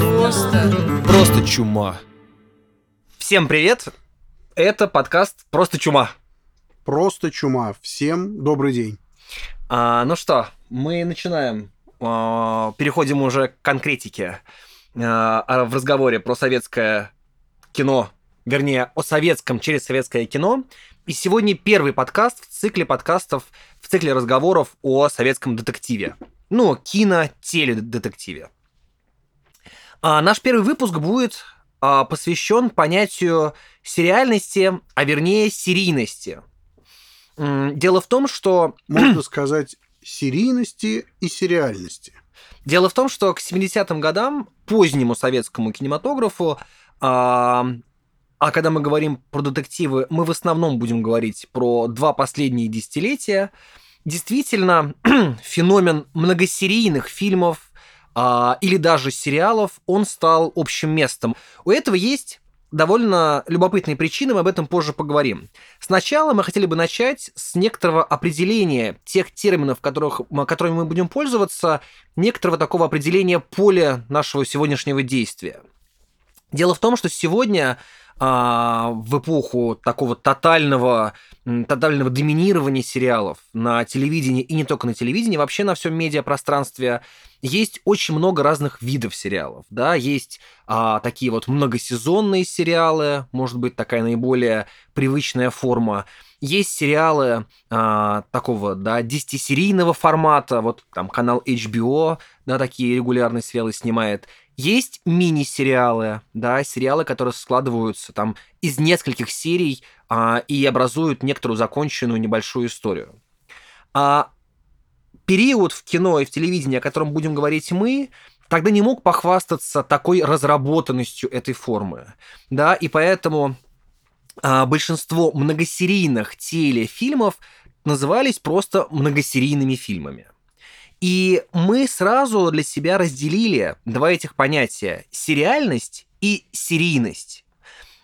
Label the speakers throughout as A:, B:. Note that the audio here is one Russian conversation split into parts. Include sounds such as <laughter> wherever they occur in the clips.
A: Просто...
B: Просто чума.
C: Всем привет! Это подкаст «Просто чума».
D: Просто чума. Всем добрый день.
C: А, ну что, мы начинаем. А, переходим уже к конкретике а, в разговоре про советское кино, вернее, о советском через советское кино. И сегодня первый подкаст в цикле подкастов, в цикле разговоров о советском детективе. Ну, кино-теледетективе. А, наш первый выпуск будет а, посвящен понятию сериальности, а вернее серийности. Дело в том, что... <clears throat>
D: Можно сказать серийности и сериальности.
C: Дело в том, что к 70-м годам, позднему советскому кинематографу, а, а когда мы говорим про детективы, мы в основном будем говорить про два последние десятилетия, действительно <clears throat> феномен многосерийных фильмов, а, или даже сериалов, он стал общим местом. У этого есть довольно любопытные причины, мы об этом позже поговорим. Сначала мы хотели бы начать с некоторого определения тех терминов, которых, которыми мы будем пользоваться, некоторого такого определения поля нашего сегодняшнего действия. Дело в том, что сегодня а, в эпоху такого тотального, тотального доминирования сериалов на телевидении и не только на телевидении, вообще на всем медиапространстве есть очень много разных видов сериалов. Да? Есть а, такие вот многосезонные сериалы, может быть, такая наиболее привычная форма. Есть сериалы а, такого, да, 10-серийного формата, вот там канал HBO, да, такие регулярные сериалы снимает. Есть мини-сериалы, да, сериалы, которые складываются там из нескольких серий а, и образуют некоторую законченную небольшую историю. А период в кино и в телевидении, о котором будем говорить мы, тогда не мог похвастаться такой разработанностью этой формы, да, и поэтому а, большинство многосерийных телефильмов назывались просто многосерийными фильмами. И мы сразу для себя разделили два этих понятия – сериальность и серийность.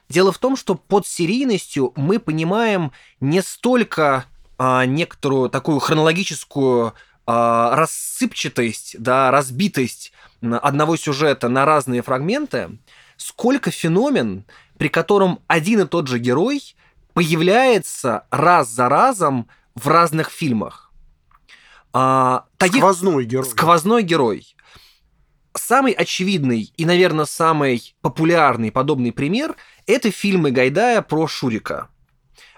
C: Дело в том, что под серийностью мы понимаем не столько а, некоторую такую хронологическую а, рассыпчатость, да, разбитость одного сюжета на разные фрагменты, сколько феномен, при котором один и тот же герой появляется раз за разом в разных фильмах.
D: А, таких... Сквозной герой.
C: Сквозной герой. Самый очевидный и, наверное, самый популярный подобный пример – это фильмы Гайдая про Шурика.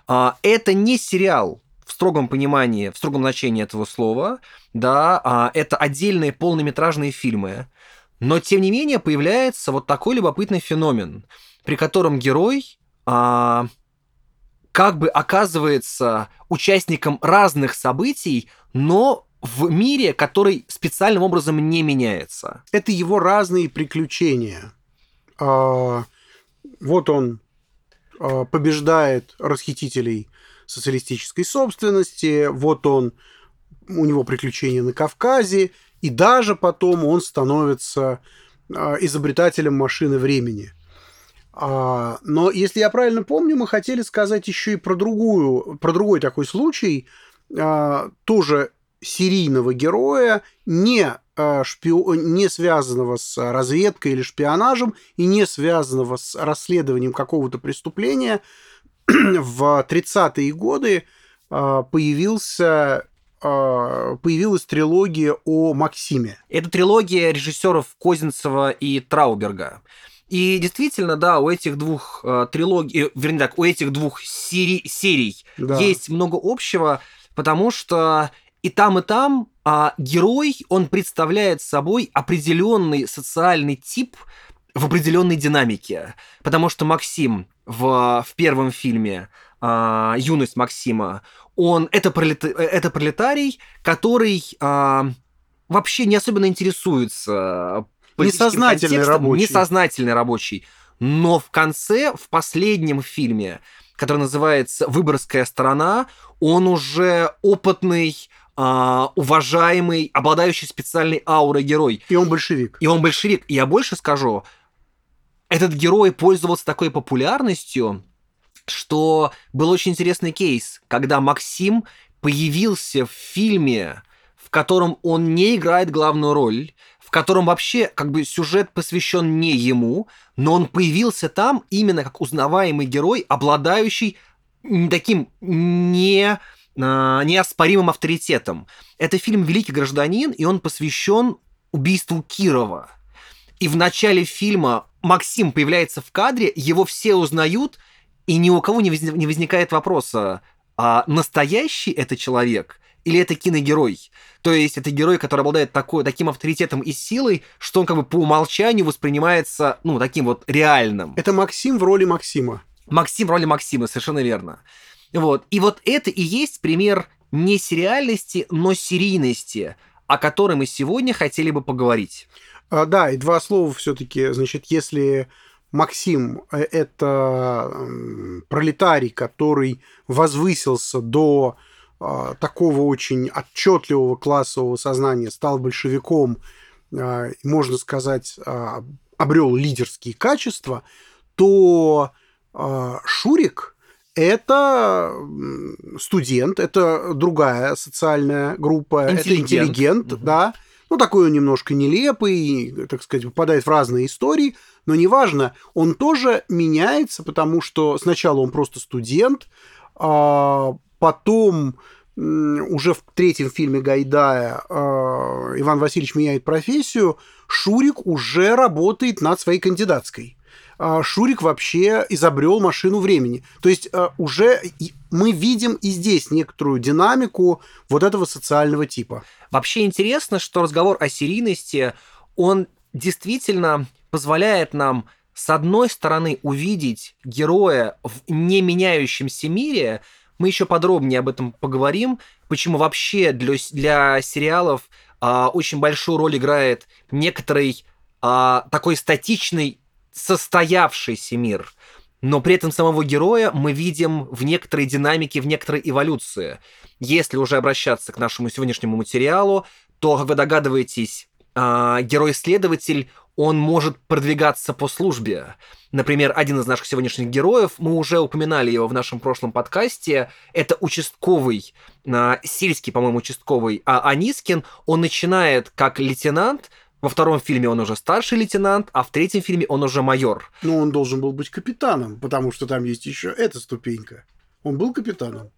C: А, это не сериал в строгом понимании, в строгом значении этого слова, да, а, это отдельные полнометражные фильмы. Но, тем не менее, появляется вот такой любопытный феномен, при котором герой а, как бы оказывается участником разных событий, но в мире, который специальным образом не меняется.
D: Это его разные приключения. А, вот он а, побеждает расхитителей социалистической собственности, вот он, у него приключения на Кавказе, и даже потом он становится а, изобретателем машины времени. Но если я правильно помню, мы хотели сказать еще и про другую, про другой такой случай, тоже серийного героя, не, э, шпио... не связанного с разведкой или шпионажем и не связанного с расследованием какого-то преступления, <clears throat> в 30-е годы э, появился э, появилась трилогия о Максиме.
C: Это трилогия режиссеров Козинцева и Трауберга. И действительно, да, у этих двух э, трилогий, вернее так, у этих двух серий, серий да. есть много общего, потому что и там, и там а, герой, он представляет собой определенный социальный тип в определенной динамике. Потому что Максим в, в первом фильме а, «Юность Максима», он это, пролет, это пролетарий, который а, вообще не особенно интересуется
D: несознательный рабочий.
C: Несознательный рабочий. Но в конце, в последнем фильме, который называется «Выборгская сторона», он уже опытный а, уважаемый, обладающий специальной аурой герой.
D: И он большевик.
C: И он большевик. И я больше скажу, этот герой пользовался такой популярностью, что был очень интересный кейс, когда Максим появился в фильме, в котором он не играет главную роль, в котором вообще как бы сюжет посвящен не ему, но он появился там именно как узнаваемый герой, обладающий таким не неоспоримым авторитетом. Это фильм «Великий гражданин», и он посвящен убийству Кирова. И в начале фильма Максим появляется в кадре, его все узнают, и ни у кого не возникает вопроса, а настоящий это человек или это киногерой? То есть это герой, который обладает такой, таким авторитетом и силой, что он как бы по умолчанию воспринимается, ну, таким вот реальным.
D: Это Максим в роли Максима.
C: Максим в роли Максима, совершенно верно. Вот. И вот это и есть пример не сериальности, но серийности, о которой мы сегодня хотели бы поговорить.
D: А, да, и два слова все-таки. Значит, если Максим э, – это пролетарий, который возвысился до а, такого очень отчетливого классового сознания, стал большевиком, а, можно сказать, обрел лидерские качества, то Шурик – это студент, это другая социальная группа, интеллигент. это интеллигент, угу. да, ну, такой он немножко нелепый, так сказать, попадает в разные истории, но неважно, он тоже меняется, потому что сначала он просто студент, а потом уже в третьем фильме Гайдая а, Иван Васильевич меняет профессию, Шурик уже работает над своей кандидатской. А, Шурик вообще изобрел машину времени. То есть а, уже мы видим и здесь некоторую динамику вот этого социального типа.
C: Вообще интересно, что разговор о серийности, он действительно позволяет нам с одной стороны увидеть героя в не меняющемся мире, мы еще подробнее об этом поговорим, почему вообще для, для сериалов а, очень большую роль играет некоторый а, такой статичный состоявшийся мир. Но при этом самого героя мы видим в некоторой динамике, в некоторой эволюции. Если уже обращаться к нашему сегодняшнему материалу, то, как вы догадываетесь, а, герой-следователь, он может продвигаться по службе. Например, один из наших сегодняшних героев, мы уже упоминали его в нашем прошлом подкасте, это участковый, а, сельский, по-моему, участковый а Анискин. Он начинает как лейтенант, во втором фильме он уже старший лейтенант, а в третьем фильме он уже майор.
D: Ну, он должен был быть капитаном, потому что там есть еще эта ступенька. Он был капитаном.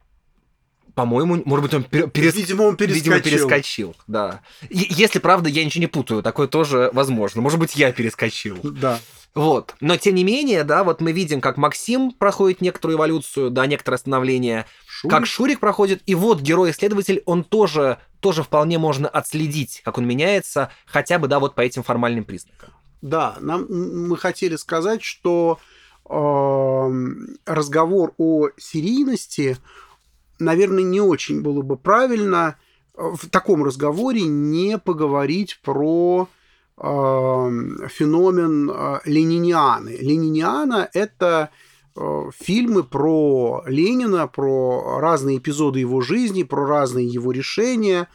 C: По-моему, может быть, он перес...
D: Видимо, он перескочил.
C: Видимо, перескочил, да. И, если, правда, я ничего не путаю, такое тоже возможно. Может быть, я перескочил.
D: Да.
C: Вот. Но, тем не менее, да, вот мы видим, как Максим проходит некоторую эволюцию, да, некоторое становление, Шурик. как Шурик проходит, и вот герой-исследователь, он тоже, тоже вполне можно отследить, как он меняется, хотя бы, да, вот по этим формальным признакам.
D: Да, нам, мы хотели сказать, что э, разговор о серийности, наверное, не очень было бы правильно в таком разговоре не поговорить про феномен а, ленинианы. Лениниана – это э, фильмы про Ленина, про разные эпизоды его жизни, про разные его решения.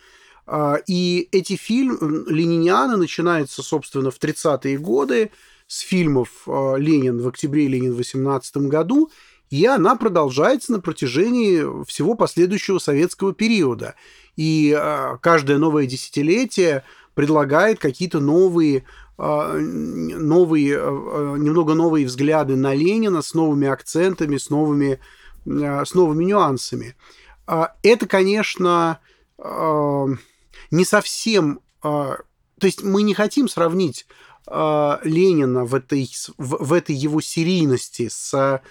D: А, и эти фильмы Лениниана начинаются, собственно, в 30-е годы с фильмов а, «Ленин в октябре», «Ленин в 18 году», и она продолжается на протяжении всего последующего советского периода. И каждое новое десятилетие предлагает какие-то новые новые, а, а, немного новые взгляды на Ленина с новыми акцентами, с новыми, с новыми нюансами. Это, конечно, не совсем... То есть мы не хотим сравнить Ленина в этой, в, в этой его серийности с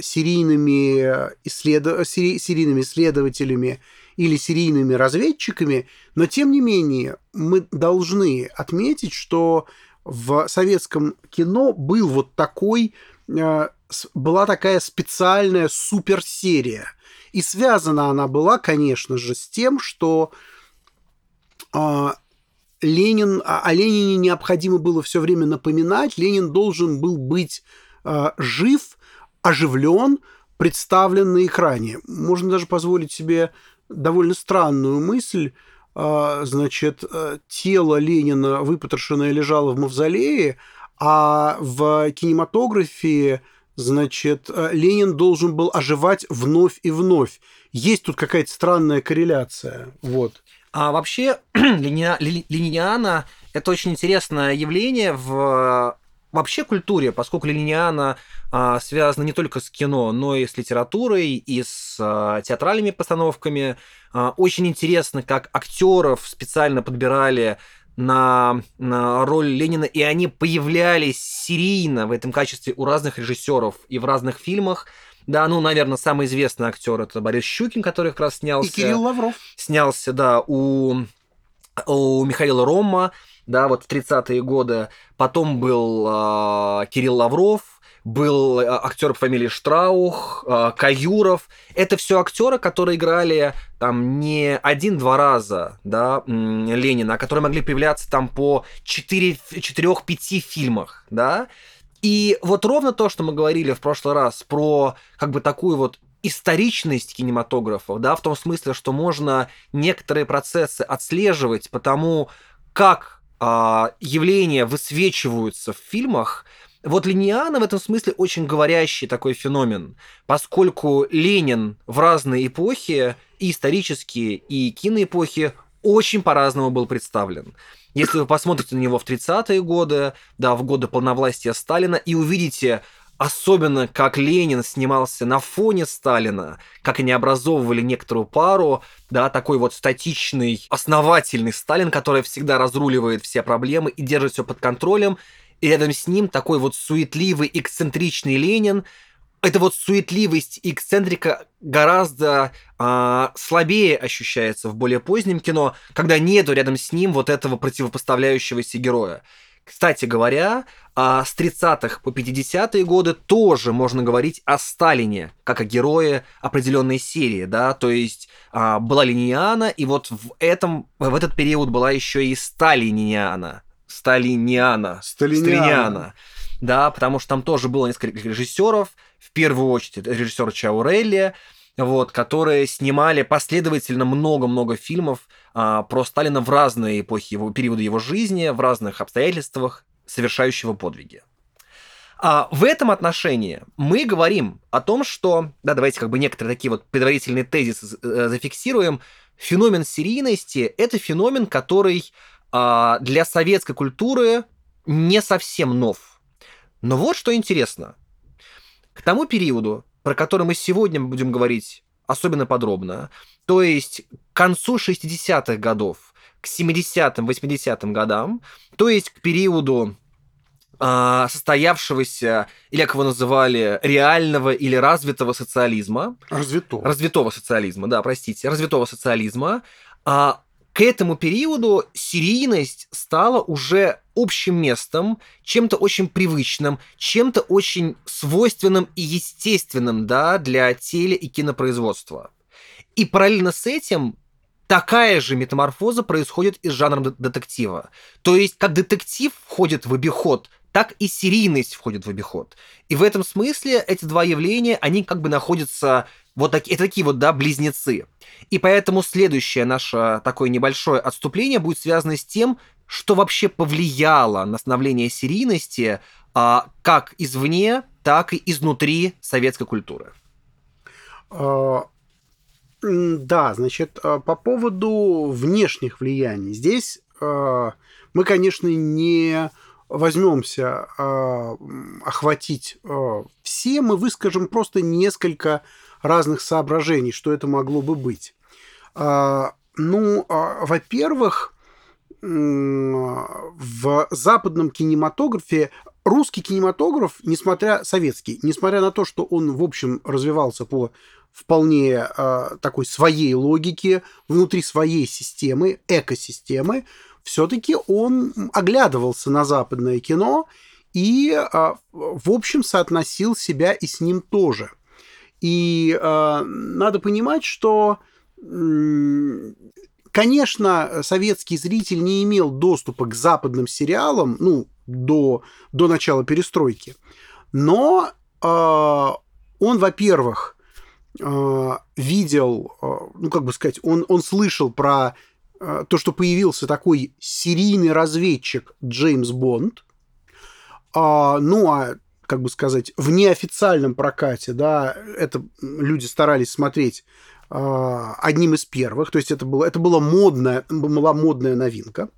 D: серийными, исслед... серийными исследователями или серийными разведчиками, но тем не менее мы должны отметить, что в советском кино был вот такой, э, была такая специальная суперсерия. И связана она была, конечно же, с тем, что э, Ленин, о Ленине необходимо было все время напоминать, Ленин должен был быть э, жив, оживлен, представлен на экране. Можно даже позволить себе довольно странную мысль. А, значит, э, тело Ленина выпотрошенное лежало в мавзолее, а в кинематографе, значит, э, Ленин должен был оживать вновь и вновь. Есть тут какая-то странная корреляция. Вот.
C: А вообще, <clears throat> линиана – это очень интересное явление в вообще культуре, поскольку линиана а, связана не только с кино, но и с литературой, и с а, театральными постановками. А, очень интересно, как актеров специально подбирали на, на роль Ленина, и они появлялись серийно в этом качестве у разных режиссеров и в разных фильмах. Да, ну, наверное, самый известный актер это Борис Щукин, который как раз снялся.
D: И Кирилл Лавров.
C: Снялся, да, у, у Михаила Рома, да, вот в 30-е годы. Потом был э, Кирилл Лавров, был э, актер по фамилии Штраух, э, Каюров. Это все актеры, которые играли там не один-два раза, да, Ленина, а которые могли появляться там по 4-5 фильмах, да. И вот ровно то, что мы говорили в прошлый раз про как бы такую вот историчность кинематографа, да, в том смысле, что можно некоторые процессы отслеживать потому, как а, явления высвечиваются в фильмах, вот Лениана в этом смысле очень говорящий такой феномен, поскольку Ленин в разные эпохи, и исторические, и киноэпохи, очень по-разному был представлен. Если вы посмотрите на него в 30-е годы, да, в годы полновластия Сталина, и увидите особенно как Ленин снимался на фоне Сталина, как они образовывали некоторую пару, да, такой вот статичный, основательный Сталин, который всегда разруливает все проблемы и держит все под контролем, и рядом с ним такой вот суетливый, эксцентричный Ленин. Эта вот суетливость и эксцентрика гораздо а, слабее ощущается в более позднем кино, когда нету рядом с ним вот этого противопоставляющегося героя. Кстати говоря, а с 30-х по 50-е годы тоже можно говорить о Сталине, как о герое определенной серии, да, то есть а, была линиана, и вот в этом, в этот период была еще и Сталиниана, Сталиниана.
D: Сталиниана.
C: Да, потому что там тоже было несколько режиссеров, в первую очередь режиссер Чаурелли, вот, которые снимали последовательно много-много фильмов а, про Сталина в разные эпохи его периоды его жизни, в разных обстоятельствах совершающего подвиги. А в этом отношении мы говорим о том, что, да, давайте как бы некоторые такие вот предварительные тезисы э, зафиксируем. Феномен серийности – это феномен, который а, для советской культуры не совсем нов. Но вот что интересно. К тому периоду, про который мы сегодня будем говорить особенно подробно, то есть к концу 60-х годов, к 70-м, 80-м годам, то есть к периоду а, состоявшегося, или как его называли, реального или развитого социализма.
D: Развитого.
C: Развитого социализма, да, простите, развитого социализма. А, к этому периоду серийность стала уже общим местом, чем-то очень привычным, чем-то очень свойственным и естественным да, для теле- и кинопроизводства. И параллельно с этим такая же метаморфоза происходит и с жанром детектива. То есть, как детектив входит в обиход, так и серийность входит в обиход. И в этом смысле эти два явления, они как бы находятся вот такие, это такие вот, да, близнецы. И поэтому следующее наше такое небольшое отступление будет связано с тем, что вообще повлияло на становление серийности а, как извне, так и изнутри советской культуры.
D: А, да, значит, а, по поводу внешних влияний. Здесь а, мы, конечно, не возьмемся охватить все, мы выскажем просто несколько разных соображений, что это могло бы быть. А, ну, а, во-первых, в западном кинематографе русский кинематограф, несмотря советский, несмотря на то, что он в общем развивался по вполне э, такой своей логике внутри своей системы, экосистемы, все-таки он оглядывался на западное кино и э, в общем соотносил себя и с ним тоже. И э, надо понимать, что, э, конечно, советский зритель не имел доступа к западным сериалам, ну, до, до начала перестройки. Но э, он, во-первых, э, видел, э, ну, как бы сказать, он, он слышал про э, то, что появился такой серийный разведчик Джеймс Бонд. А, ну, а как бы сказать, в неофициальном прокате, да, это люди старались смотреть одним из первых, то есть это, было, это была, модная, была модная новинка.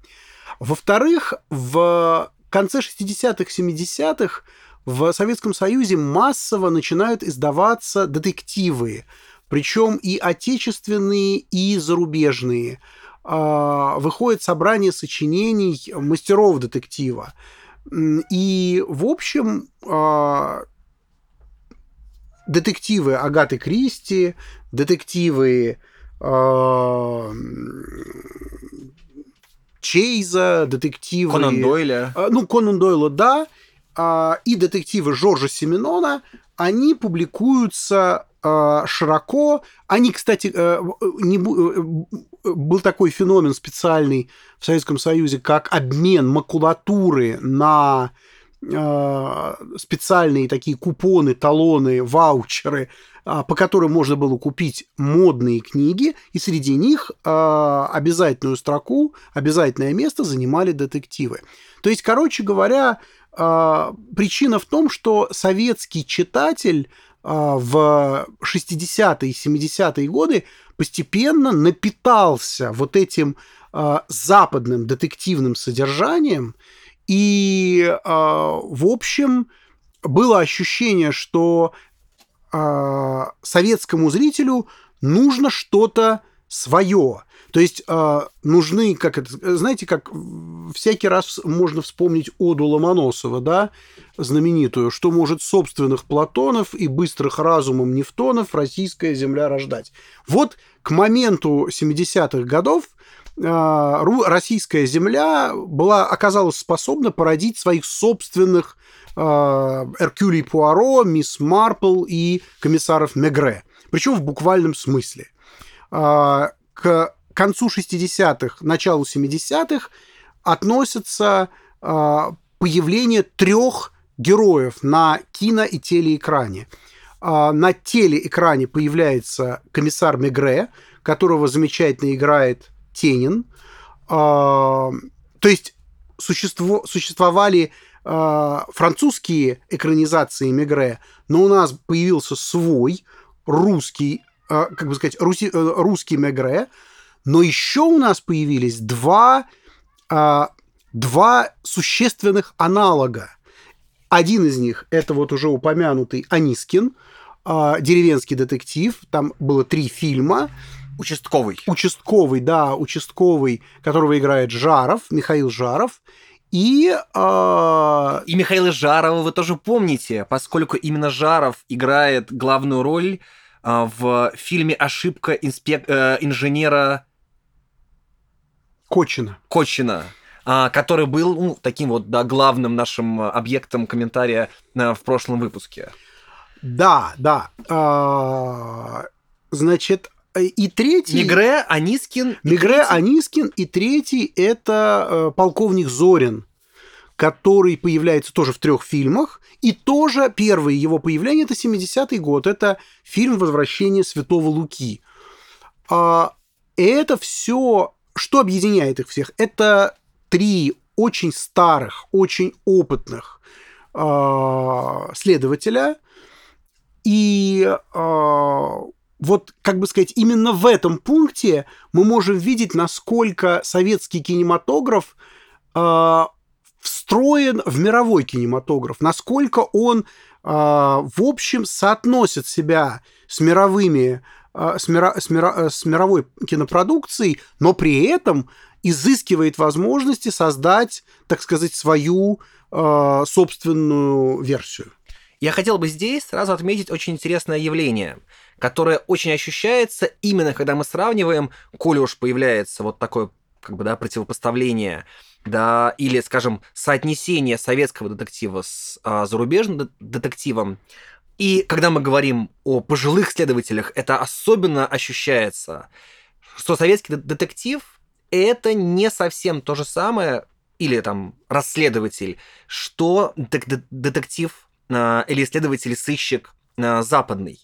D: Во-вторых, в конце 60-х, 70-х в Советском Союзе массово начинают издаваться детективы, причем и отечественные, и зарубежные. А, выходит собрание сочинений мастеров детектива. И, в общем, а, детективы Агаты Кристи, детективы а, Чейза, детективы...
C: Конан Дойля.
D: Ну, Конан Дойла, да. И детективы Жоржа Семенона, они публикуются широко. Они, кстати, э, не, э, был такой феномен специальный в Советском Союзе, как обмен макулатуры на э, специальные такие купоны, талоны, ваучеры, по которым можно было купить модные книги, и среди них обязательную строку, обязательное место занимали детективы. То есть, короче говоря, причина в том, что советский читатель а, в 60-е и 70-е годы постепенно напитался вот этим а, западным детективным содержанием, и, а, в общем, было ощущение, что советскому зрителю нужно что-то свое. То есть э, нужны, как это, знаете, как всякий раз можно вспомнить Оду Ломоносова, да, знаменитую, что может собственных Платонов и быстрых разумом Нефтонов российская земля рождать. Вот к моменту 70-х годов э, российская земля была, оказалась способна породить своих собственных э, Эркюлей Пуаро, Мисс Марпл и комиссаров Мегре. Причем в буквальном смысле. Э, к концу 60-х, началу 70-х относится э, появление трех героев на кино и телеэкране. Э, на телеэкране появляется комиссар Мегре, которого замечательно играет Тенин. Э, то есть существо, существовали э, французские экранизации Мегре, но у нас появился свой русский, э, как бы сказать, руси, э, русский Мегре, но еще у нас появились два, а, два существенных аналога. Один из них это вот уже упомянутый Анискин, а, деревенский детектив. Там было три фильма.
C: Участковый.
D: Участковый, да, участковый, которого играет Жаров, Михаил Жаров. И, э...
C: и Михаила Жарова вы тоже помните, поскольку именно Жаров играет главную роль э, в фильме «Ошибка инспек... э, инженера
D: Кочина.
C: Кочина а, который был ну, таким вот да, главным нашим объектом комментария а, в прошлом выпуске.
D: Да, да. А, значит, и третий...
C: Мигре, Анискин.
D: Мигре, третий... Анискин. И третий – это э, полковник Зорин, который появляется тоже в трех фильмах. И тоже первое его появление – это 70-й год. Это фильм «Возвращение святого Луки». Это все что объединяет их всех? Это три очень старых, очень опытных э, следователя. И э, вот, как бы сказать, именно в этом пункте мы можем видеть, насколько советский кинематограф э, встроен в мировой кинематограф, насколько он, э, в общем, соотносит себя с мировыми с, мира, с, мира, э, с мировой кинопродукцией, но при этом изыскивает возможности создать, так сказать, свою э, собственную версию.
C: Я хотел бы здесь сразу отметить очень интересное явление, которое очень ощущается именно когда мы сравниваем, коли уж появляется вот такое как бы, да, противопоставление да, или, скажем, соотнесение советского детектива с а, зарубежным детективом, и когда мы говорим о пожилых следователях, это особенно ощущается, что советский детектив — это не совсем то же самое, или там расследователь, что детектив а, или следователь-сыщик а, западный.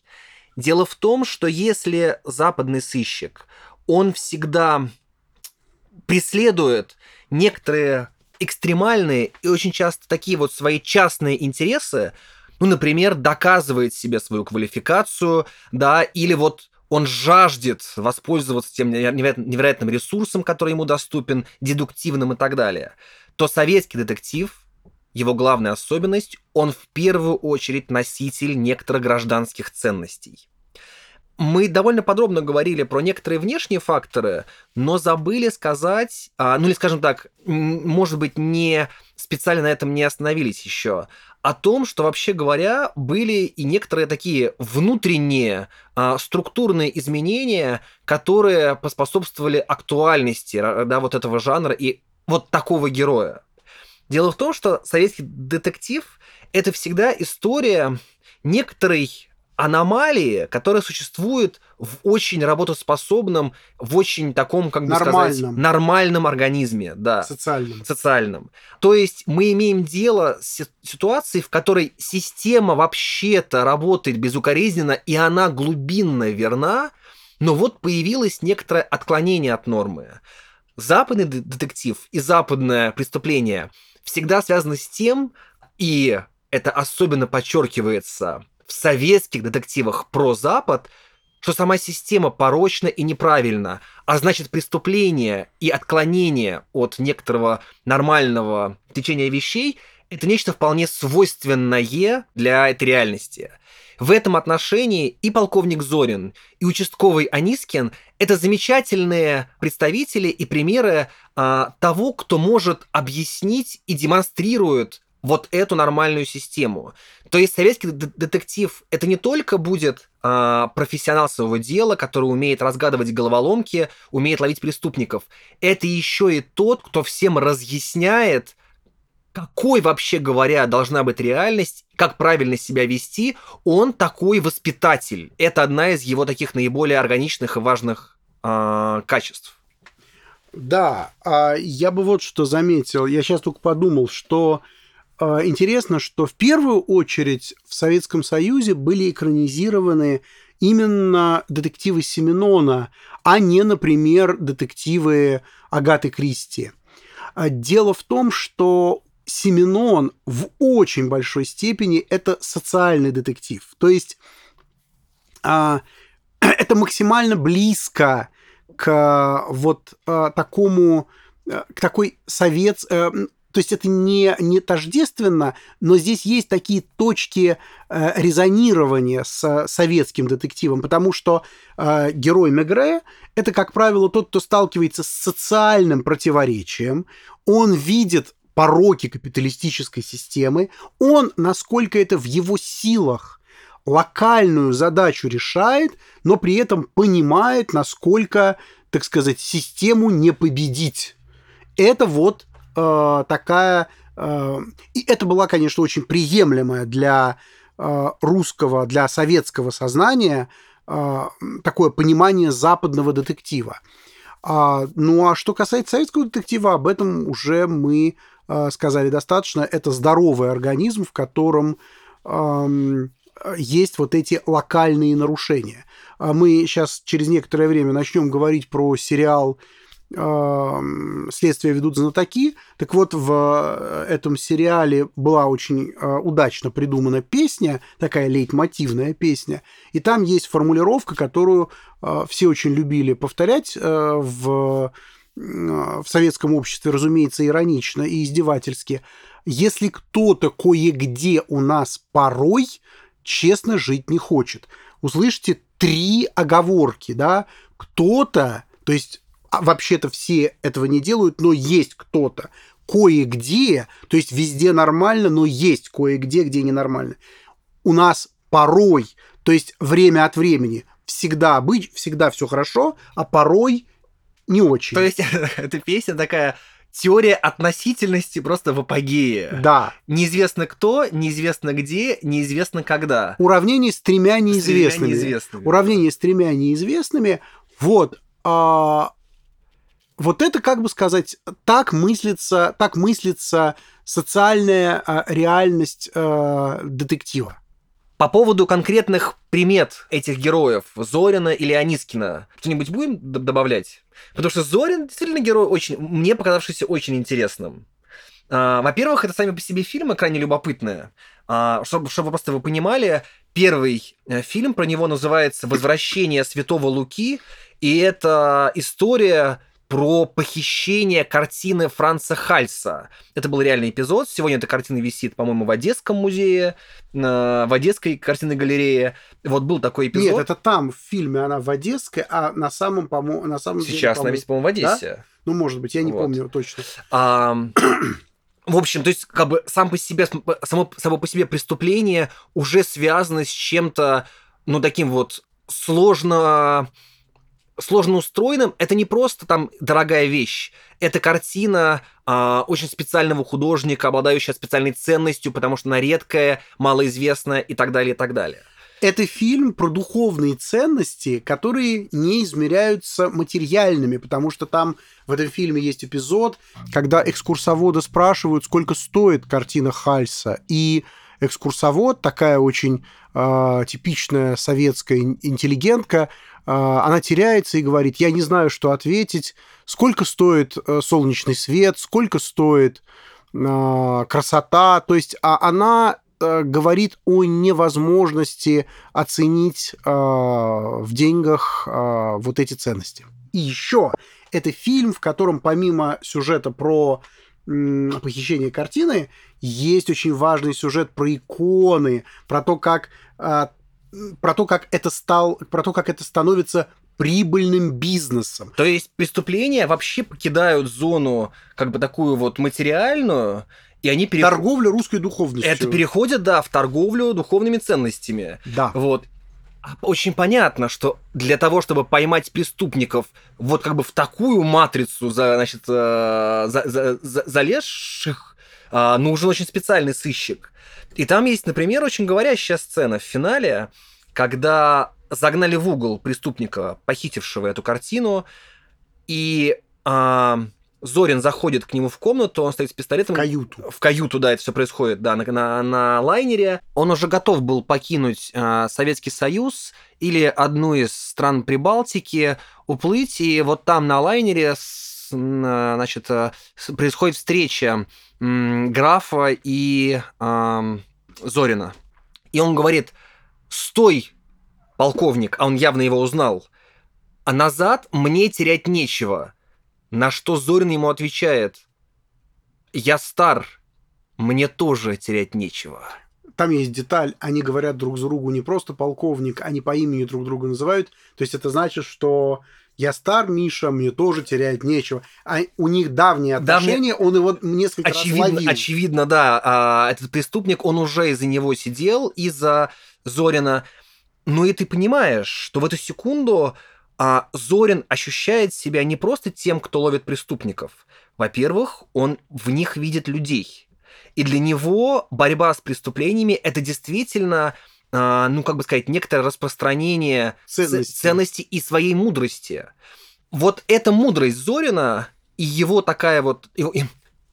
C: Дело в том, что если западный сыщик, он всегда преследует некоторые экстремальные и очень часто такие вот свои частные интересы, ну, например, доказывает себе свою квалификацию, да, или вот он жаждет воспользоваться тем невероятным ресурсом, который ему доступен, дедуктивным и так далее, то советский детектив его главная особенность – он в первую очередь носитель некоторых гражданских ценностей. Мы довольно подробно говорили про некоторые внешние факторы, но забыли сказать, а, ну или скажем так, может быть, не специально на этом не остановились еще, о том, что вообще говоря, были и некоторые такие внутренние а, структурные изменения, которые поспособствовали актуальности да, вот этого жанра и вот такого героя. Дело в том, что советский детектив – это всегда история некоторой аномалии, которая существует в очень работоспособном, в очень таком, как бы нормальном. сказать, нормальном организме, да.
D: Социальном.
C: Социальном. То есть мы имеем дело с ситуацией, в которой система вообще-то работает безукоризненно, и она глубинно верна, но вот появилось некоторое отклонение от нормы. Западный детектив и западное преступление – всегда связано с тем, и это особенно подчеркивается советских детективах про Запад, что сама система порочна и неправильна, а значит преступление и отклонение от некоторого нормального течения вещей – это нечто вполне свойственное для этой реальности. В этом отношении и полковник Зорин, и участковый Анискин – это замечательные представители и примеры а, того, кто может объяснить и демонстрирует вот эту нормальную систему. То есть советский детектив это не только будет а, профессионал своего дела, который умеет разгадывать головоломки, умеет ловить преступников. Это еще и тот, кто всем разъясняет, какой вообще говоря должна быть реальность, как правильно себя вести, он такой воспитатель. Это одна из его таких наиболее органичных и важных э, качеств.
D: Да, а я бы вот что заметил. Я сейчас только подумал, что интересно, что в первую очередь в Советском Союзе были экранизированы именно детективы Семенона, а не, например, детективы Агаты Кристи. Дело в том, что Семенон в очень большой степени это социальный детектив. То есть а, <clears throat> это максимально близко к вот а, такому, а, к такой совет, а, то есть это не, не тождественно, но здесь есть такие точки э, резонирования с советским детективом, потому что э, герой Мегре – это, как правило, тот, кто сталкивается с социальным противоречием, он видит пороки капиталистической системы, он, насколько это в его силах, локальную задачу решает, но при этом понимает, насколько, так сказать, систему не победить. Это вот э, такая... Э, и это была, конечно, очень приемлемая для э, русского, для советского сознания такое понимание западного детектива. А, ну а что касается советского детектива, об этом уже мы сказали достаточно. Это здоровый организм, в котором э, есть вот эти локальные нарушения. А мы сейчас через некоторое время начнем говорить про сериал следствие ведут знатоки. Так вот, в этом сериале была очень а, удачно придумана песня, такая лейтмотивная песня, и там есть формулировка, которую а, все очень любили повторять в, в советском обществе, разумеется, иронично и издевательски. Если кто-то кое-где у нас порой честно жить не хочет. Услышите три оговорки, да? Кто-то, то есть а вообще-то все этого не делают, но есть кто-то кое-где, то есть везде нормально, но есть кое-где, где ненормально. У нас порой, то есть время от времени, всегда быть, всегда все хорошо, а порой не очень.
C: То есть <laughs> эта песня такая теория относительности просто в апогее.
D: Да.
C: Неизвестно кто, неизвестно где, неизвестно когда.
D: Уравнение с тремя неизвестными. С тремя неизвестными. Уравнение с тремя неизвестными. Вот. А, вот это, как бы сказать, так мыслится, так мыслится социальная э, реальность э, детектива.
C: По поводу конкретных примет этих героев, Зорина или Анискина, что-нибудь будем добавлять? Потому что Зорин действительно герой очень, мне показавшийся очень интересным. А, во-первых, это сами по себе фильмы крайне любопытные. Чтобы, чтобы просто вы понимали, первый э, фильм про него называется «Возвращение святого Луки», и это история про похищение картины Франца Хальса. Это был реальный эпизод. Сегодня эта картина висит, по-моему, в Одесском музее, в Одесской картинной галерее. Вот был такой эпизод.
D: Нет, это там в фильме она в Одесской, а на самом, по на самом
C: Сейчас деле,
D: она
C: висит, по-моему, в Одессе.
D: Да? Ну, может быть, я не вот. помню точно.
C: А, в общем, то есть, как бы сам по себе, само, само по себе преступление уже связано с чем-то, ну, таким вот сложно сложно устроенным, это не просто там дорогая вещь, это картина э, очень специального художника, обладающая специальной ценностью, потому что она редкая, малоизвестная и так далее, и так далее.
D: Это фильм про духовные ценности, которые не измеряются материальными, потому что там в этом фильме есть эпизод, когда экскурсовода спрашивают, сколько стоит картина Хальса, и экскурсовод, такая очень э, типичная советская интеллигентка, а, она теряется и говорит, я не знаю, что ответить, сколько стоит э, солнечный свет, сколько стоит а, красота, то есть а она э, говорит о невозможности оценить в деньгах вот эти ценности. И еще это фильм, в котором помимо сюжета про похищение картины, есть очень важный сюжет про иконы, про то, как про то, как это стал, про то, как это становится прибыльным бизнесом.
C: То есть преступления вообще покидают зону как бы такую вот материальную, и они
D: перех... Торговля русской духовностью.
C: Это переходит, да, в торговлю духовными ценностями.
D: Да.
C: Вот. Очень понятно, что для того, чтобы поймать преступников вот как бы в такую матрицу, за, значит, э, за, за, за, залезших, э, нужен очень специальный сыщик. И там есть, например, очень говорящая сцена в финале, когда загнали в угол преступника, похитившего эту картину, и а, Зорин заходит к нему в комнату, он стоит с пистолетом.
D: В каюту.
C: В каюту, да, это все происходит, да, на, на, на лайнере. Он уже готов был покинуть э, Советский Союз или одну из стран Прибалтики, уплыть, и вот там на лайнере с, значит, э, происходит встреча графа и э, Зорина. И он говорит, стой, полковник, а он явно его узнал, а назад мне терять нечего. На что Зорин ему отвечает, я стар, мне тоже терять нечего.
D: Там есть деталь, они говорят друг с другу не просто полковник, они по имени друг друга называют. То есть это значит, что я стар, Миша, мне тоже терять нечего. А у них давние отношения, Давне... он его несколько
C: очевидно,
D: раз ловил.
C: Очевидно, да. А, этот преступник, он уже из-за него сидел, из-за Зорина. Ну и ты понимаешь, что в эту секунду а, Зорин ощущает себя не просто тем, кто ловит преступников. Во-первых, он в них видит людей. И для него борьба с преступлениями это действительно ну, как бы сказать, некоторое распространение ценности, ценности и своей мудрости. Вот эта мудрость Зорина и его такая вот его,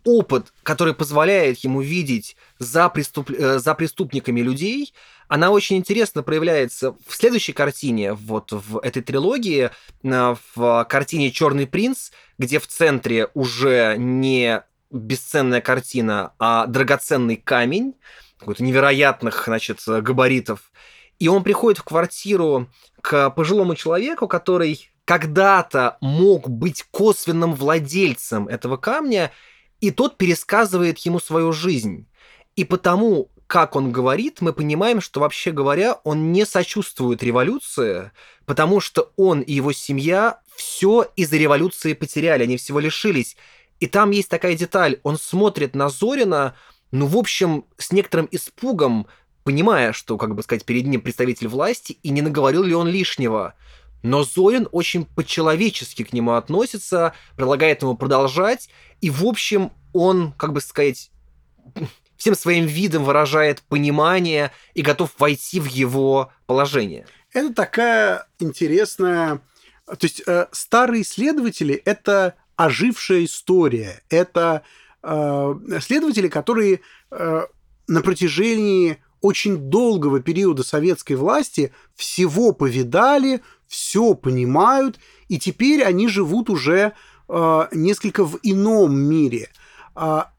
C: опыт, который позволяет ему видеть за, преступ, э, за преступниками людей, она очень интересно проявляется в следующей картине, вот в этой трилогии, э, в картине Черный принц, где в центре уже не бесценная картина, а драгоценный камень, какой-то невероятных, значит, габаритов. И он приходит в квартиру к пожилому человеку, который когда-то мог быть косвенным владельцем этого камня, и тот пересказывает ему свою жизнь. И потому, как он говорит, мы понимаем, что вообще говоря, он не сочувствует революции, потому что он и его семья все из-за революции потеряли, они всего лишились. И там есть такая деталь, он смотрит на Зорина, ну, в общем, с некоторым испугом, понимая, что, как бы сказать, перед ним представитель власти, и не наговорил ли он лишнего. Но Зорин очень по-человечески к нему относится, предлагает ему продолжать, и, в общем, он, как бы сказать, всем своим видом выражает понимание и готов войти в его положение.
D: Это такая интересная... То есть э, старые исследователи — это ожившая история, это Э, следователи, которые э, на протяжении очень долгого периода советской власти всего повидали, все понимают, и теперь они живут уже э, несколько в ином мире. А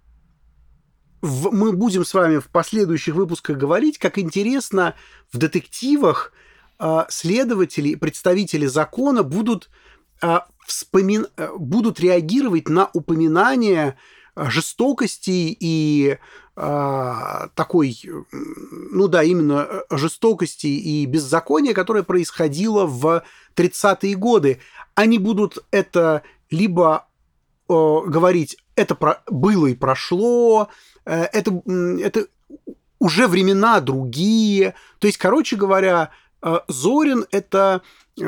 D: мы будем с вами в последующих выпусках говорить, как интересно в детективах следователи, представители закона будут, э, будут реагировать на упоминания жестокости и э, такой, ну да, именно жестокости и беззакония, которое происходило в 30-е годы. Они будут это либо э, говорить, это про, было и прошло, э, это, это уже времена другие. То есть, короче говоря, э, Зорин это, э,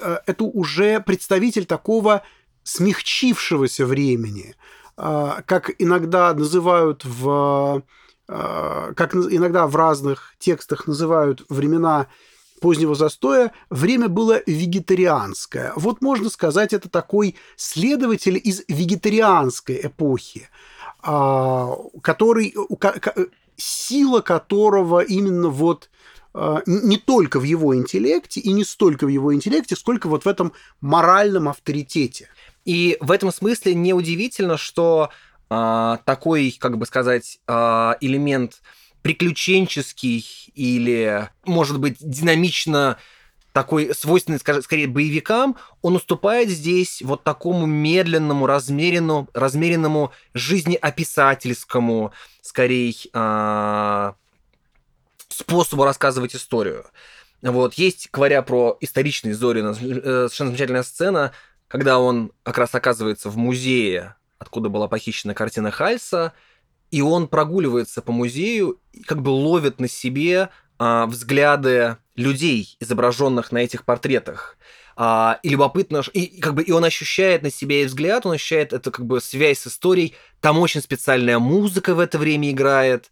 D: э это уже представитель такого смягчившегося времени. А, как иногда называют в а, как иногда в разных текстах называют времена позднего застоя, время было вегетарианское. Вот можно сказать, это такой следователь из вегетарианской эпохи, а, который, сила которого именно вот не только в его интеллекте и не столько в его интеллекте, сколько вот в этом моральном авторитете.
C: И в этом смысле неудивительно, что э, такой, как бы сказать, э, элемент приключенческий или, может быть, динамично такой свойственный, скажем, скорее, боевикам, он уступает здесь вот такому медленному, размеренному, размеренному жизнеописательскому, скорее, э, способу рассказывать историю. Вот, есть, говоря про историчный Зорина, э, совершенно замечательная сцена, когда он как раз оказывается в музее, откуда была похищена картина Хальса, и он прогуливается по музею и как бы ловит на себе а, взгляды людей, изображенных на этих портретах. А, и любопытно, и как бы и он ощущает на себя и взгляд, он ощущает это как бы связь с историей. Там очень специальная музыка в это время играет.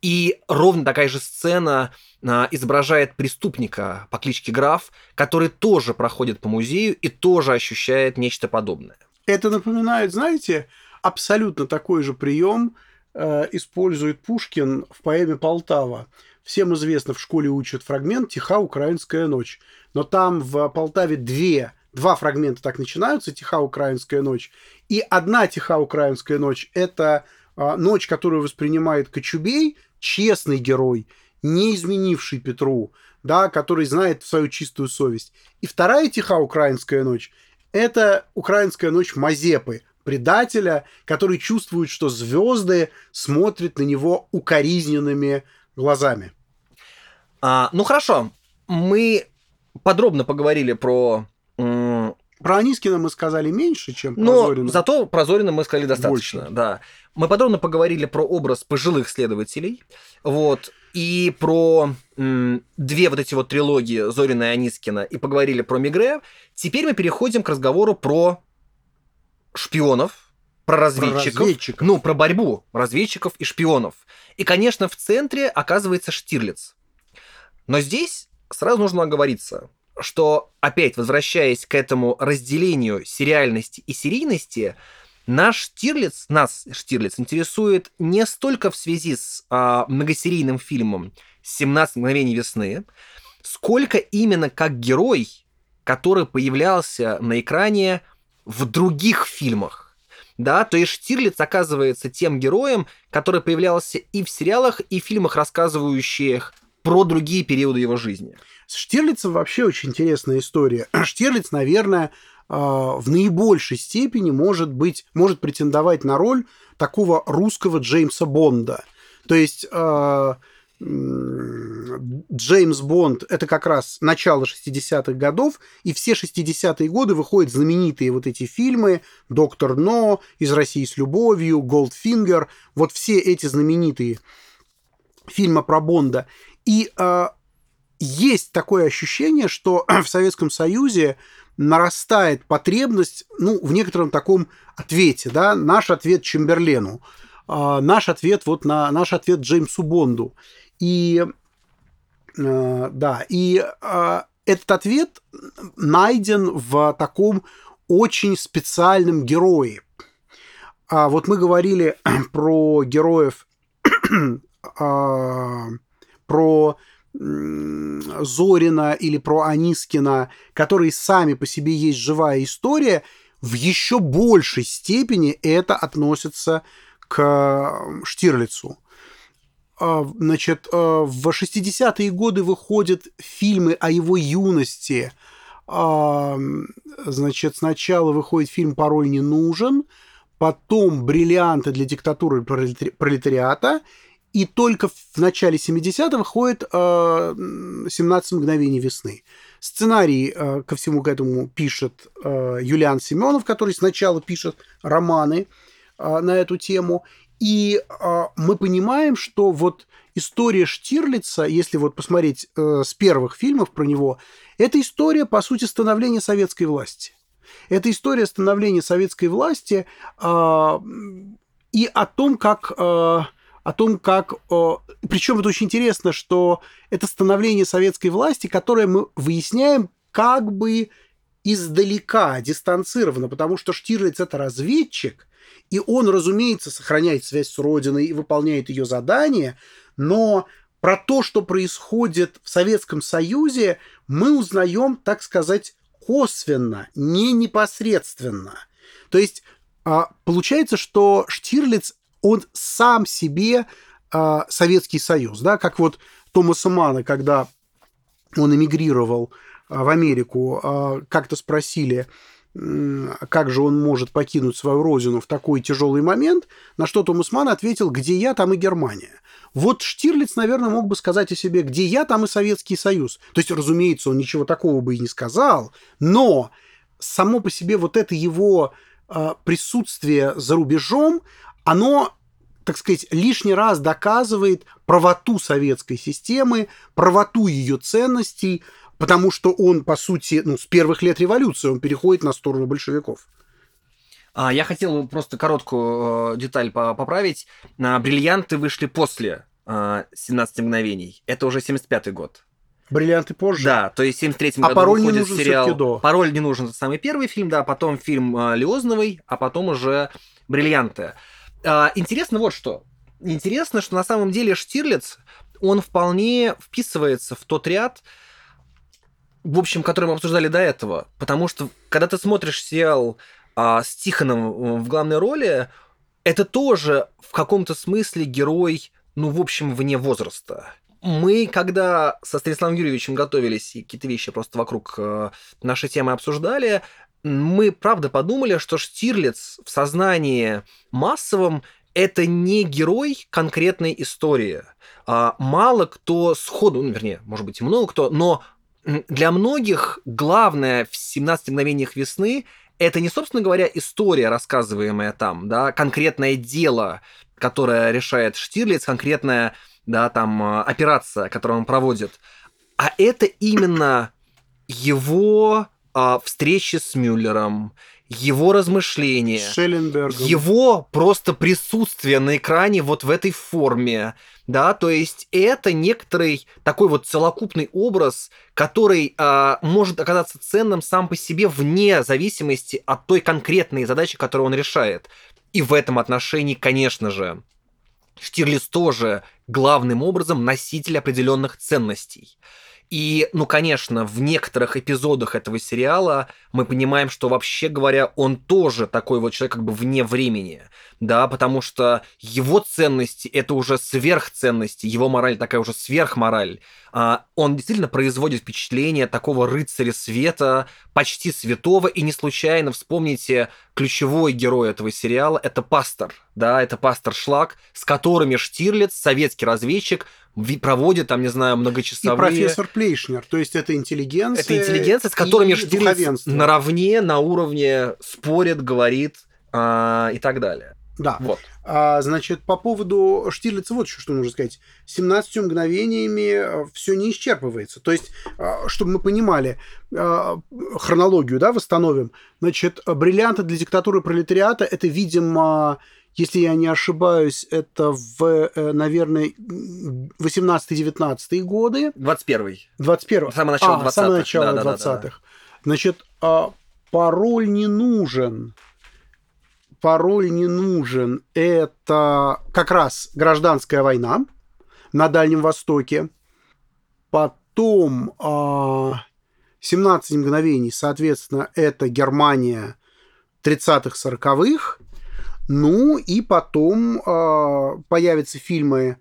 C: И ровно такая же сцена а, изображает преступника по кличке Граф, который тоже проходит по музею и тоже ощущает нечто подобное.
D: Это напоминает, знаете, абсолютно такой же прием э, использует Пушкин в поэме «Полтава». Всем известно, в школе учат фрагмент «Тиха украинская ночь». Но там в Полтаве две, два фрагмента так начинаются «Тиха украинская ночь». И одна «Тиха украинская ночь» – это э, ночь, которую воспринимает Кочубей – честный герой, не изменивший Петру, да, который знает свою чистую совесть. И вторая тиха украинская ночь – это украинская ночь Мазепы, предателя, который чувствует, что звезды смотрят на него укоризненными глазами.
C: А, ну хорошо, мы подробно поговорили про
D: про Анискина мы сказали меньше, чем про
C: Но
D: Зорина.
C: зато про Зорина мы сказали достаточно, Больше. да. Мы подробно поговорили про образ пожилых следователей, вот, и про м, две вот эти вот трилогии Зорина и Анискина, и поговорили про Мигре. Теперь мы переходим к разговору про шпионов, про разведчиков, про разведчиков. ну, про борьбу разведчиков и шпионов. И, конечно, в центре оказывается Штирлиц. Но здесь сразу нужно оговориться что, опять возвращаясь к этому разделению сериальности и серийности, наш Штирлиц, нас Штирлиц интересует не столько в связи с а, многосерийным фильмом «17 мгновений весны», сколько именно как герой, который появлялся на экране в других фильмах. Да, то есть Штирлиц оказывается тем героем, который появлялся и в сериалах, и в фильмах, рассказывающих про другие периоды его жизни.
D: С Штирлицем вообще очень интересная история. <clears throat> Штирлиц, наверное, а, в наибольшей степени может быть, может претендовать на роль такого русского Джеймса Бонда. То есть а, Джеймс Бонд – это как раз начало 60-х годов, и все 60-е годы выходят знаменитые вот эти фильмы «Доктор Но», «Из России с любовью», «Голдфингер», вот все эти знаменитые фильмы про Бонда. И э, есть такое ощущение, что <clears throat> в Советском Союзе нарастает потребность, ну, в некотором таком ответе, да, наш ответ Чемберлену, э, наш ответ вот на наш ответ Джеймсу Бонду. И э, да, и э, этот ответ найден в таком очень специальном герое. А вот мы говорили <clears throat> про героев, <clears throat> про Зорина или про Анискина, которые сами по себе есть живая история, в еще большей степени это относится к Штирлицу. А, значит, в 60-е годы выходят фильмы о его юности. Значит, сначала выходит фильм «Пароль не нужен», потом «Бриллианты для диктатуры пролетариата», и только в начале 70-х выходит «17 мгновений весны». Сценарий э, ко всему к этому пишет э, Юлиан Семенов, который сначала пишет романы э, на эту тему. И э, мы понимаем, что вот история Штирлица, если вот посмотреть э, с первых фильмов про него, это история, по сути, становления советской власти. Это история становления советской власти э, и о том, как... О том, как... Причем это очень интересно, что это становление советской власти, которое мы выясняем как бы издалека, дистанцированно, потому что Штирлиц – это разведчик, и он, разумеется, сохраняет связь с Родиной и выполняет ее задания, но про то, что происходит в Советском Союзе, мы узнаем, так сказать, косвенно, не непосредственно. То есть а, получается, что Штирлиц он сам себе э, Советский Союз, да, как вот Томаса Мана, когда он эмигрировал э, в Америку, э, как-то спросили, как же он может покинуть свою родину в такой тяжелый момент, на что Томас Ман ответил, где я, там и Германия. Вот Штирлиц, наверное, мог бы сказать о себе, где я, там и Советский Союз. То есть, разумеется, он ничего такого бы и не сказал, но само по себе вот это его присутствие за рубежом, оно, так сказать, лишний раз доказывает правоту советской системы, правоту ее ценностей, потому что он, по сути, ну, с первых лет революции он переходит на сторону большевиков.
C: А, я хотел просто короткую э, деталь поправить. Бриллианты вышли после 17 э, мгновений. Это уже 75-й год.
D: Бриллианты позже?
C: Да, то есть в 73-м
D: а
C: году
D: пароль
C: выходит
D: не нужен
C: сериал...
D: До.
C: Пароль не нужен, это самый первый фильм, да, потом фильм э, Лиозновый, а потом уже Бриллианты. А, интересно вот что. Интересно, что на самом деле Штирлиц, он вполне вписывается в тот ряд, в общем, который мы обсуждали до этого. Потому что, когда ты смотришь сериал а, с Тихоном в главной роли, это тоже в каком-то смысле герой, ну, в общем, вне возраста. Мы, когда со Станиславом Юрьевичем готовились и какие-то вещи просто вокруг э, нашей темы обсуждали, мы правда подумали, что Штирлиц в сознании массовом это не герой конкретной истории. А, мало кто сходу, ну, вернее, может быть, и много кто, но для многих главное в «17 мгновениях весны» это не, собственно говоря, история, рассказываемая там, да, конкретное дело, которое решает Штирлиц, конкретная, да, там, а, операция, которую он проводит, а это именно его а, встречи с Мюллером, его размышления, его просто присутствие на экране вот в этой форме, да, то есть это некоторый такой вот целокупный образ, который а, может оказаться ценным сам по себе вне зависимости от той конкретной задачи, которую он решает. И в этом отношении, конечно же, Штирлиц тоже главным образом носитель определенных ценностей. И, ну, конечно, в некоторых эпизодах этого сериала мы понимаем, что вообще говоря, он тоже такой вот человек как бы вне времени, да, потому что его ценности это уже сверхценности, его мораль такая уже сверхмораль. А, он действительно производит впечатление такого рыцаря света, почти святого, и не случайно вспомните ключевой герой этого сериала, это пастор, да, это пастор Шлак, с которыми Штирлиц, советский разведчик, проводит там, не знаю, многочасовые...
D: И профессор Плейшнер, то есть это интеллигенция
C: Это интеллигенция, с которыми Штирлиц наравне, на уровне спорит, говорит а, и так далее.
D: Да. Вот. А, значит, по поводу Штирлица вот еще что нужно сказать. 17 мгновениями э, все не исчерпывается. То есть, а, чтобы мы понимали, а, хронологию, да, восстановим. Значит, бриллианты для диктатуры пролетариата это, видимо, если я не ошибаюсь, это в, э, наверное, 18-19 годы.
C: 21-й.
D: 21
C: Самое начало а, 20-х.
D: Самое начало да, 20-х. Да, да, да. Значит, а, пароль не нужен. Пароль не нужен. Это как раз гражданская война на Дальнем Востоке. Потом 17 мгновений, соответственно, это Германия 30-х, 40-х. Ну и потом э, появятся фильмы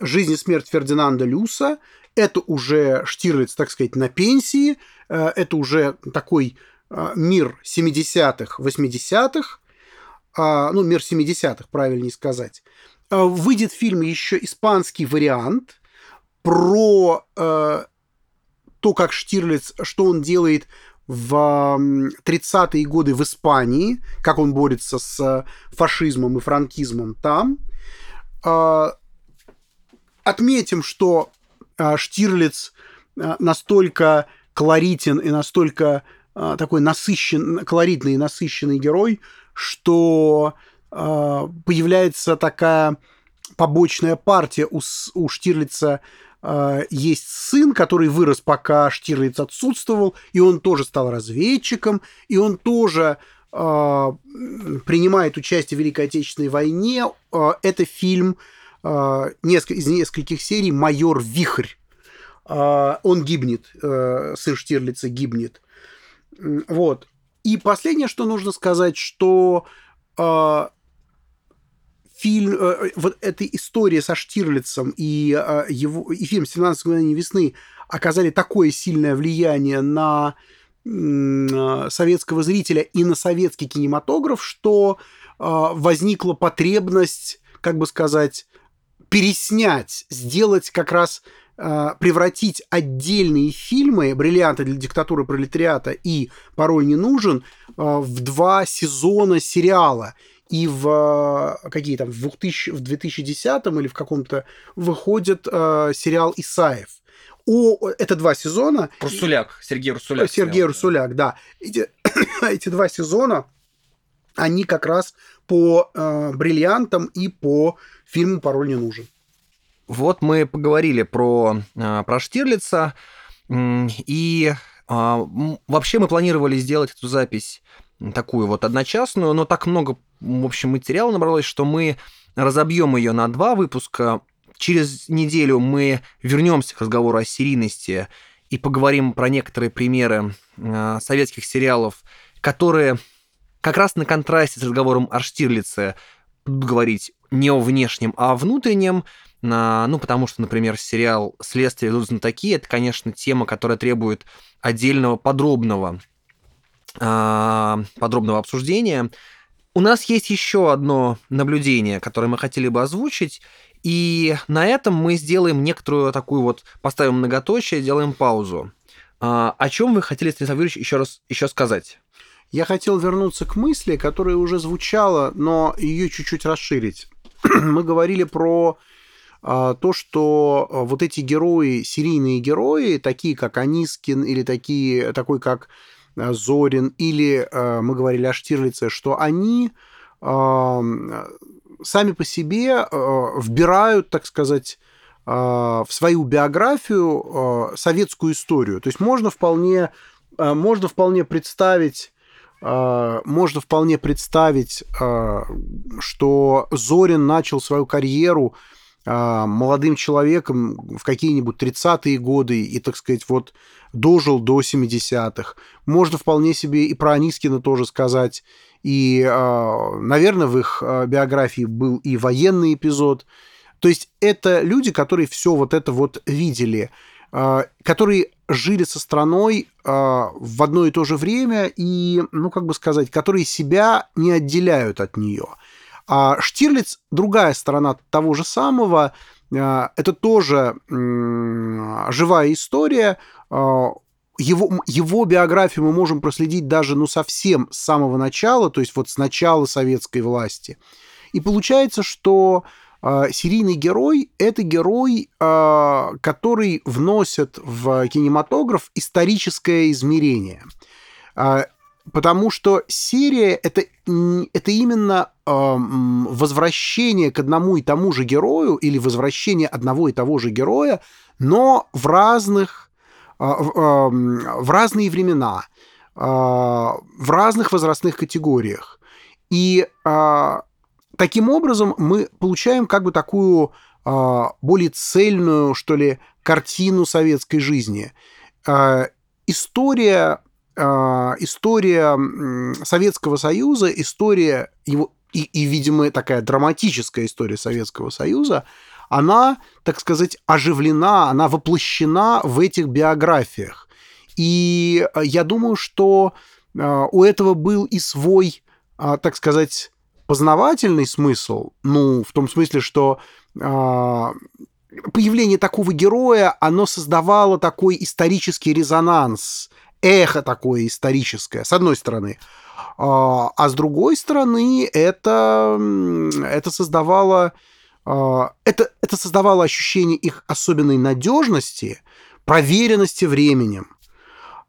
D: «Жизнь и смерть Фердинанда Люса». Это уже Штирлиц, так сказать, на пенсии. Э, это уже такой э, мир 70-х, 80-х. Э, ну, мир 70-х, правильнее сказать. Э, выйдет фильм еще испанский вариант про э, то, как Штирлиц, что он делает в 30-е годы в Испании, как он борется с фашизмом и франкизмом там. А, отметим, что а, Штирлиц а, настолько колоритен и настолько такой насыщен, колоритный и насыщенный герой, что появляется такая побочная партия у, у Штирлица а, есть сын, который вырос, пока Штирлиц отсутствовал, и он тоже стал разведчиком, и он тоже э, принимает участие в Великой Отечественной войне. Э, это фильм э, из нескольких серий «Майор Вихрь». Э, он гибнет, э, сын Штирлица гибнет. Вот. И последнее, что нужно сказать, что э, фильм, э, э, вот эта история со Штирлицем и, э, его, и фильм «17 мгновений весны» оказали такое сильное влияние на советского зрителя и на советский кинематограф, что возникла потребность, как бы сказать, переснять, сделать как раз превратить отдельные фильмы «Бриллианты для диктатуры пролетариата» и «Пароль не нужен» в два сезона сериала и в э, какие там в 2000 в 2010 или в каком-то выходит э, сериал Исаев. О, это два сезона.
C: Русуляк, Сергей Русуляк.
D: Сергей сериал, Русуляк, да. Эти, <coughs> эти два сезона, они как раз по э, бриллиантам и по фильму «Пароль не нужен».
C: Вот мы поговорили про, э, про Штирлица, и э, вообще мы планировали сделать эту запись такую вот одночасную, но так много, в общем, материала набралось, что мы разобьем ее на два выпуска. Через неделю мы вернемся к разговору о серийности и поговорим про некоторые примеры э, советских сериалов, которые как раз на контрасте с разговором о Штирлице будут говорить не о внешнем, а о внутреннем. Э, ну, потому что, например, сериал «Следствие идут знатоки» — это, конечно, тема, которая требует отдельного подробного а, подробного обсуждения. У нас есть еще одно наблюдение, которое мы хотели бы озвучить, и на этом мы сделаем некоторую такую вот, поставим многоточие, делаем паузу. А, о чем вы хотели, Станислав Юрьевич, еще раз еще сказать?
D: Я хотел вернуться к мысли, которая уже звучала, но ее чуть-чуть расширить. <clears throat> мы говорили про а, то, что вот эти герои, серийные герои, такие как Анискин или такие, такой как Зорин или э, мы говорили о Штирлице, что они сами по себе э, вбирают, так сказать, в свою биографию советскую историю. То есть можно вполне, можно вполне представить можно вполне представить, что Зорин начал свою карьеру молодым человеком в какие-нибудь 30-е годы и, так сказать, вот дожил до 70-х. Можно вполне себе и про Анискина тоже сказать. И, а, наверное, в их а, биографии был и военный эпизод. То есть это люди, которые все вот это вот видели, а, которые жили со страной в одно и то же время и, ну, как бы сказать, которые себя не отделяют от нее. А Штирлиц – другая сторона того же самого. Это тоже живая история, а, его, его биографию мы можем проследить даже, ну, совсем с самого начала, то есть вот с начала советской власти. И получается, что э, серийный герой — это герой, э, который вносит в кинематограф историческое измерение. Э, потому что серия — это, это именно э, возвращение к одному и тому же герою или возвращение одного и того же героя, но в разных а, в разные времена, а, в разных возрастных категориях. И а, таким образом мы получаем как бы такую более цельную, что ли, картину советской жизни. История история Советского Союза, история его и, и, видимо, такая драматическая история Советского Союза, она, так сказать, оживлена, она воплощена в этих биографиях. И э, я думаю, что э, у этого был и свой, э, так сказать, познавательный смысл, ну, в том смысле, что появление такого героя, оно создавало такой исторический резонанс, эхо такое историческое, с одной стороны. А с другой стороны, это, это создавало а, это, это создавало ощущение их особенной надежности, проверенности временем.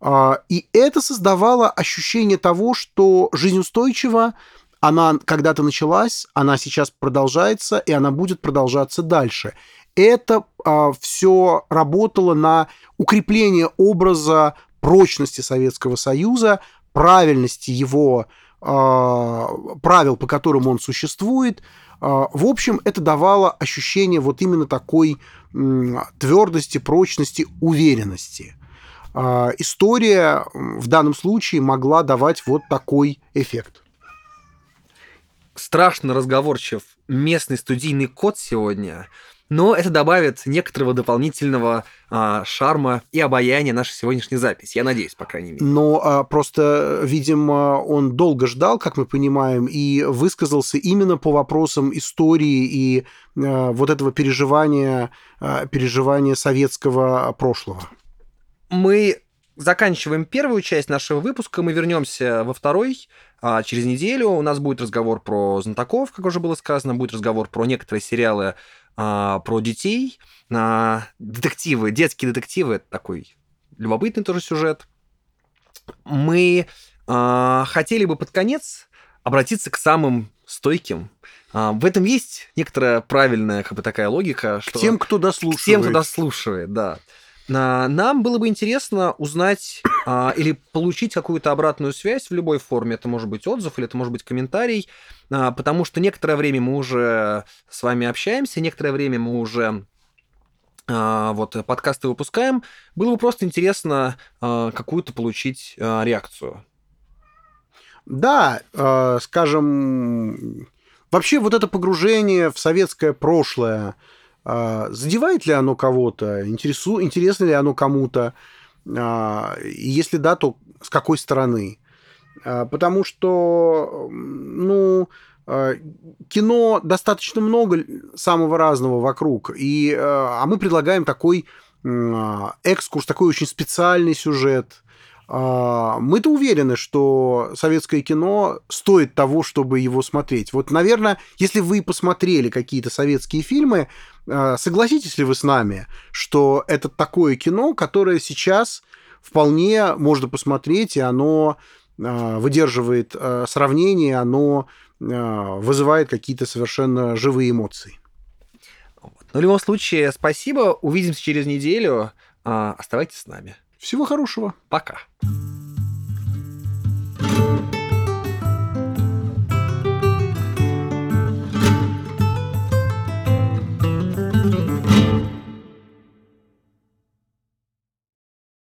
D: А, и это создавало ощущение того, что жизнь устойчива, она когда-то началась, она сейчас продолжается, и она будет продолжаться дальше. Это а, все работало на укрепление образа прочности Советского Союза, правильности его правил, по которым он существует, а, в общем, это давало ощущение вот именно такой твердости, прочности, уверенности. А, история в данном случае могла давать вот такой эффект.
C: Страшно разговорчив местный студийный код сегодня – но это добавит некоторого дополнительного а, шарма и обаяния нашей сегодняшней записи. Я надеюсь, по крайней мере.
D: Но а, просто, видимо, он долго ждал, как мы понимаем, и высказался именно по вопросам истории и а, вот этого переживания, а, переживания советского прошлого.
C: Мы заканчиваем первую часть нашего выпуска, мы вернемся во второй. А через неделю у нас будет разговор про знатоков, как уже было сказано, будет разговор про некоторые сериалы а, про детей, а, детективы, детские детективы, это такой любопытный тоже сюжет. Мы а, хотели бы под конец обратиться к самым стойким. А, в этом есть некоторая правильная как бы такая логика.
D: Что... К тем, кто дослушивает. К
C: тем, кто дослушивает, да. Нам было бы интересно узнать а, или получить какую-то обратную связь в любой форме. Это может быть отзыв или это может быть комментарий, а, потому что некоторое время мы уже с вами общаемся, некоторое время мы уже а, вот подкасты выпускаем. Было бы просто интересно а, какую-то получить а, реакцию.
D: Да, э, скажем, вообще вот это погружение в советское прошлое, а, задевает ли оно кого-то? Интересу... Интересно ли оно кому-то? А, если да, то с какой стороны? А, потому что, ну, кино достаточно много самого разного вокруг, и, а мы предлагаем такой экскурс, такой очень специальный сюжет, а, мы-то уверены, что советское кино стоит того, чтобы его смотреть. Вот, наверное, если вы посмотрели какие-то советские фильмы, а, согласитесь ли вы с нами, что это такое кино, которое сейчас вполне можно посмотреть, и оно а, выдерживает сравнение, оно вызывает какие-то совершенно живые эмоции.
C: Но в любом случае, спасибо. Увидимся через неделю. Оставайтесь с нами.
D: Всего хорошего.
C: Пока.
D: thank you